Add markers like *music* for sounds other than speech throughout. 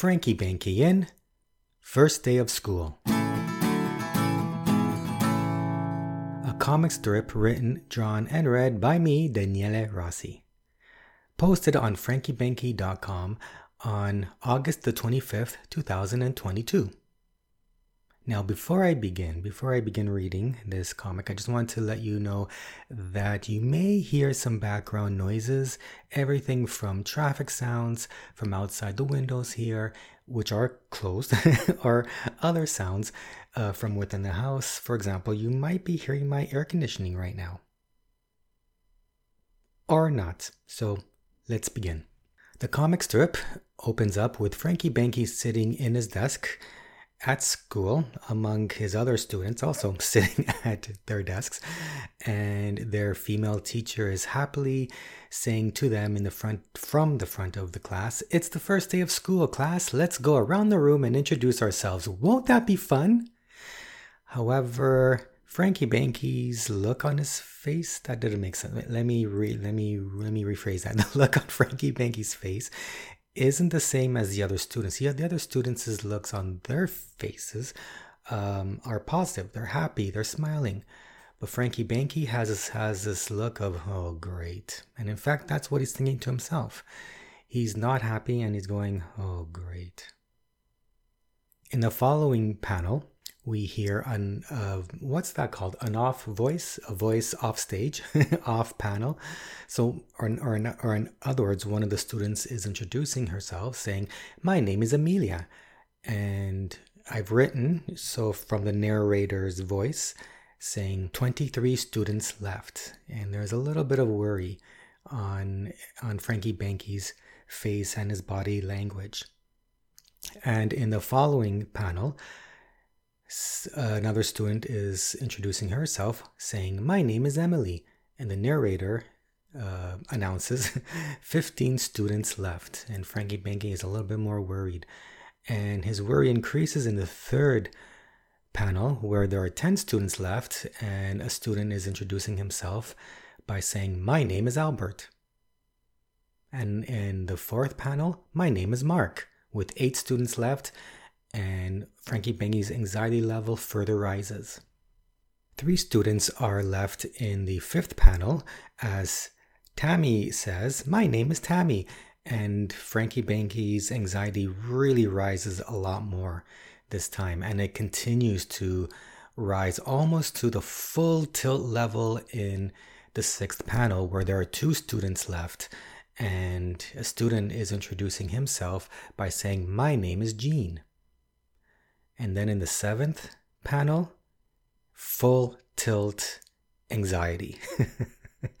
Franky Banky in First Day of School. A comic strip written, drawn, and read by me, Daniele Rossi. Posted on frankybanky.com on August the 25th, 2022. Now, before I begin, before I begin reading this comic, I just want to let you know that you may hear some background noises, everything from traffic sounds from outside the windows here, which are closed, *laughs* or other sounds uh, from within the house. For example, you might be hearing my air conditioning right now. Or not. So let's begin. The comic strip opens up with Franky Banky sitting in his desk at school among his other students, also *laughs* sitting at their desks, and their female teacher is happily saying to them in the front from the front of the class, "It's the first day of school, class. Let's go around the room and introduce ourselves. Won't that be fun?" However, Franky Banky's look on his face that didn't make sense. Let me re- let me let me rephrase that. *laughs* The look on Franky Banky's face isn't the same as the other students. Yeah, the other students' looks on their faces um, are positive. They're happy. They're smiling. But Franky Banky has this, has this look of, oh, great. And in fact, that's what he's thinking to himself. He's not happy and he's going, oh, great. In the following panel, we hear an uh, what's that called? An off voice? A voice off stage? *laughs* Off panel? So or, or, or in other words one of the students is introducing herself saying my name is amelia. And i've written so from the narrator's voice saying 23 students left. And there's a little bit of worry on on franky banky's face and his body language. And in the following panel another student is introducing herself, saying, My name is Emily. And the narrator uh, announces *laughs* 15 students left. And Franky Banky is a little bit more worried. And his worry increases in the third panel, where there are 10 students left, and a student is introducing himself by saying, My name is Albert. And in the fourth panel, my name is Mark, with eight students left, and Franky Banky's anxiety level further rises. Three students are left in the fifth panel as Tammy says, My name is Tammy. And Franky Banky's anxiety really rises a lot more this time, and it continues to rise almost to the full tilt level in the sixth panel, where there are two students left, and a student is introducing himself by saying, My name is Gene. And then in the seventh panel, full tilt anxiety. *laughs*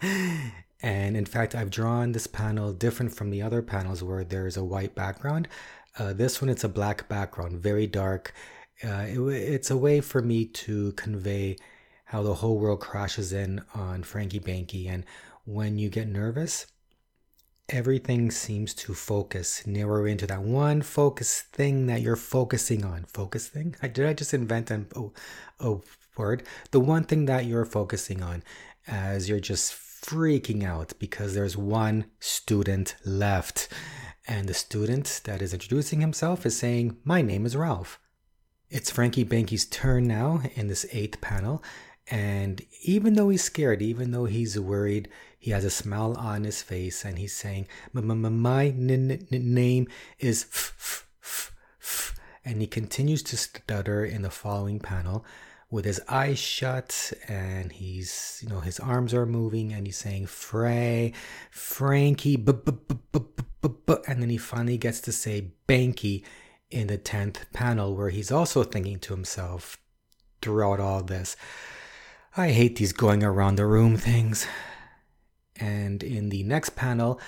and in fact, I've drawn this panel different from the other panels where there's a white background. Uh, this one, it's a black background, very dark. Uh, it, it's a way for me to convey how the whole world crashes in on Franky Banky. And when you get nervous, everything seems to focus, narrow into that one focus thing that you're focusing on. Focus thing? Did I just invent a, oh, a word? The one thing that you're focusing on as you're just freaking out because there's one student left. And the student that is introducing himself is saying, My name is Ralph. It's Franky Banky's turn now in this eighth panel. And even though he's scared, even though he's worried, he has a smile on his face and he's saying, My name is f, f, f, and he continues to stutter in the following panel with his eyes shut and he's you know his arms are moving and he's saying Frey Franky and then he finally gets to say Banky in the 10th panel where he's also thinking to himself throughout all this I hate these going around the room things and in the next panel,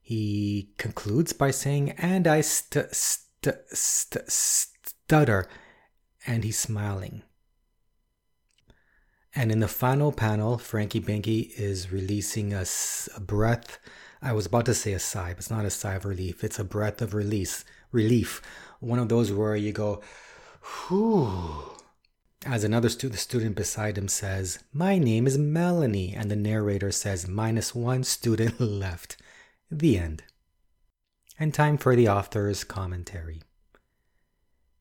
he concludes by saying, And I st- st- st- stutter. And he's smiling. And in the final panel, Franky Banky is releasing a, a, breath. I was about to say a sigh, but it's not a sigh of relief. It's a breath of release, relief. One of those where you go, whew as another stu- the student beside him says, My name is Melanie, and the narrator says, minus one student *laughs* left. The end. And time for the author's commentary.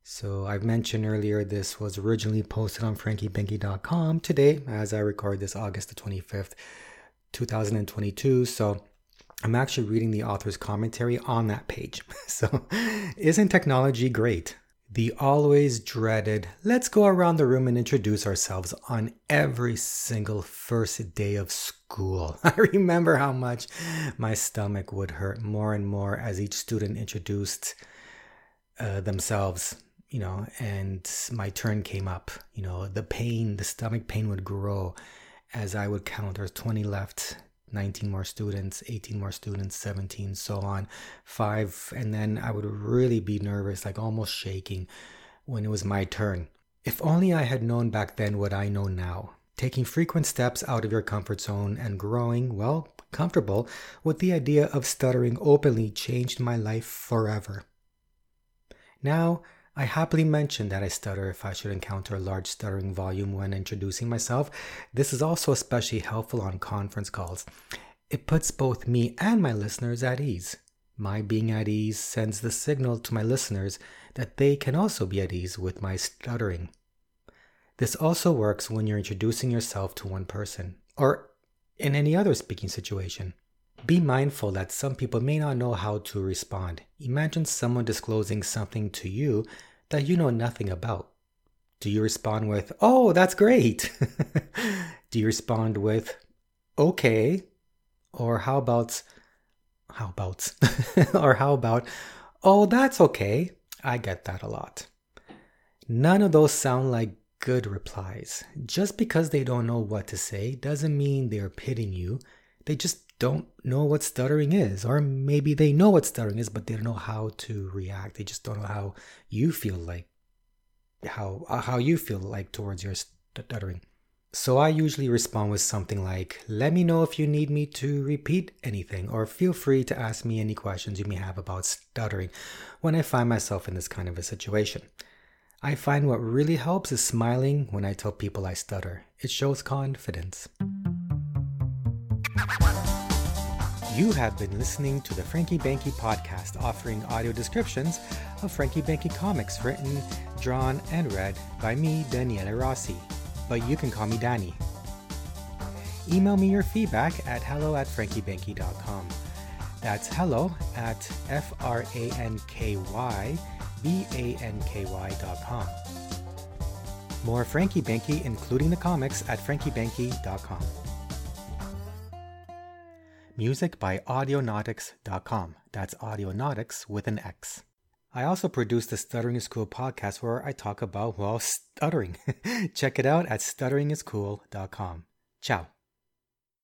So I've mentioned earlier this was originally posted on frankybanky.com today, as I record this August the 25th, 2022. So I'm actually reading the author's commentary on that page. *laughs* So, isn't technology great? The always dreaded, let's go around the room and introduce ourselves on every single first day of school. *laughs* I remember how much my stomach would hurt more and more as each student introduced uh, themselves, you know, and my turn came up. You know, the pain, the stomach pain would grow as I would count. There's 20 left, 19 more students, 18 more students, 17, so on, five. And then I would really be nervous, like almost shaking when it was my turn. If only I had known back then what I know now. Taking frequent steps out of your comfort zone and growing, well, comfortable with the idea of stuttering openly changed my life forever. Now, I happily mention that I stutter if I should encounter a large stuttering volume when introducing myself. This is also especially helpful on conference calls. It puts both me and my listeners at ease. My being at ease sends the signal to my listeners that they can also be at ease with my stuttering. This also works when you're introducing yourself to one person or in any other speaking situation. Be mindful that some people may not know how to respond. Imagine someone disclosing something to you that you know nothing about. Do you respond with, Oh, that's great? *laughs* Do you respond with, Okay? Or how about, how about, *laughs* or how about, Oh, that's okay? I get that a lot. None of those sound like good replies. Just because they don't know what to say doesn't mean they're pitting you. They just don't know what stuttering is or maybe they know what stuttering is but they don't know how to react. They just don't know how you feel like how uh, how you feel like towards your stuttering. So i usually respond with something like let me know if you need me to repeat anything or feel free to ask me any questions you may have about stuttering when i find myself in this kind of a situation. I find what really helps is smiling when i tell people i stutter. It shows confidence you have been listening to the Franky Banky podcast, offering audio descriptions of Franky Banky comics written, drawn, and read by me, Daniele Rossi. But you can call me Danny. Email me your feedback at hello at frankybanky.com. That's hello at F R A N K Y B A N K Y.com. More Franky Banky, including the comics, at frankybanky.com. Music by Audionautix.com. That's Audionautics with an X. I also produce the Stuttering is Cool podcast where I talk about, well, stuttering. *laughs* Check it out at stutteringiscool.com. Ciao.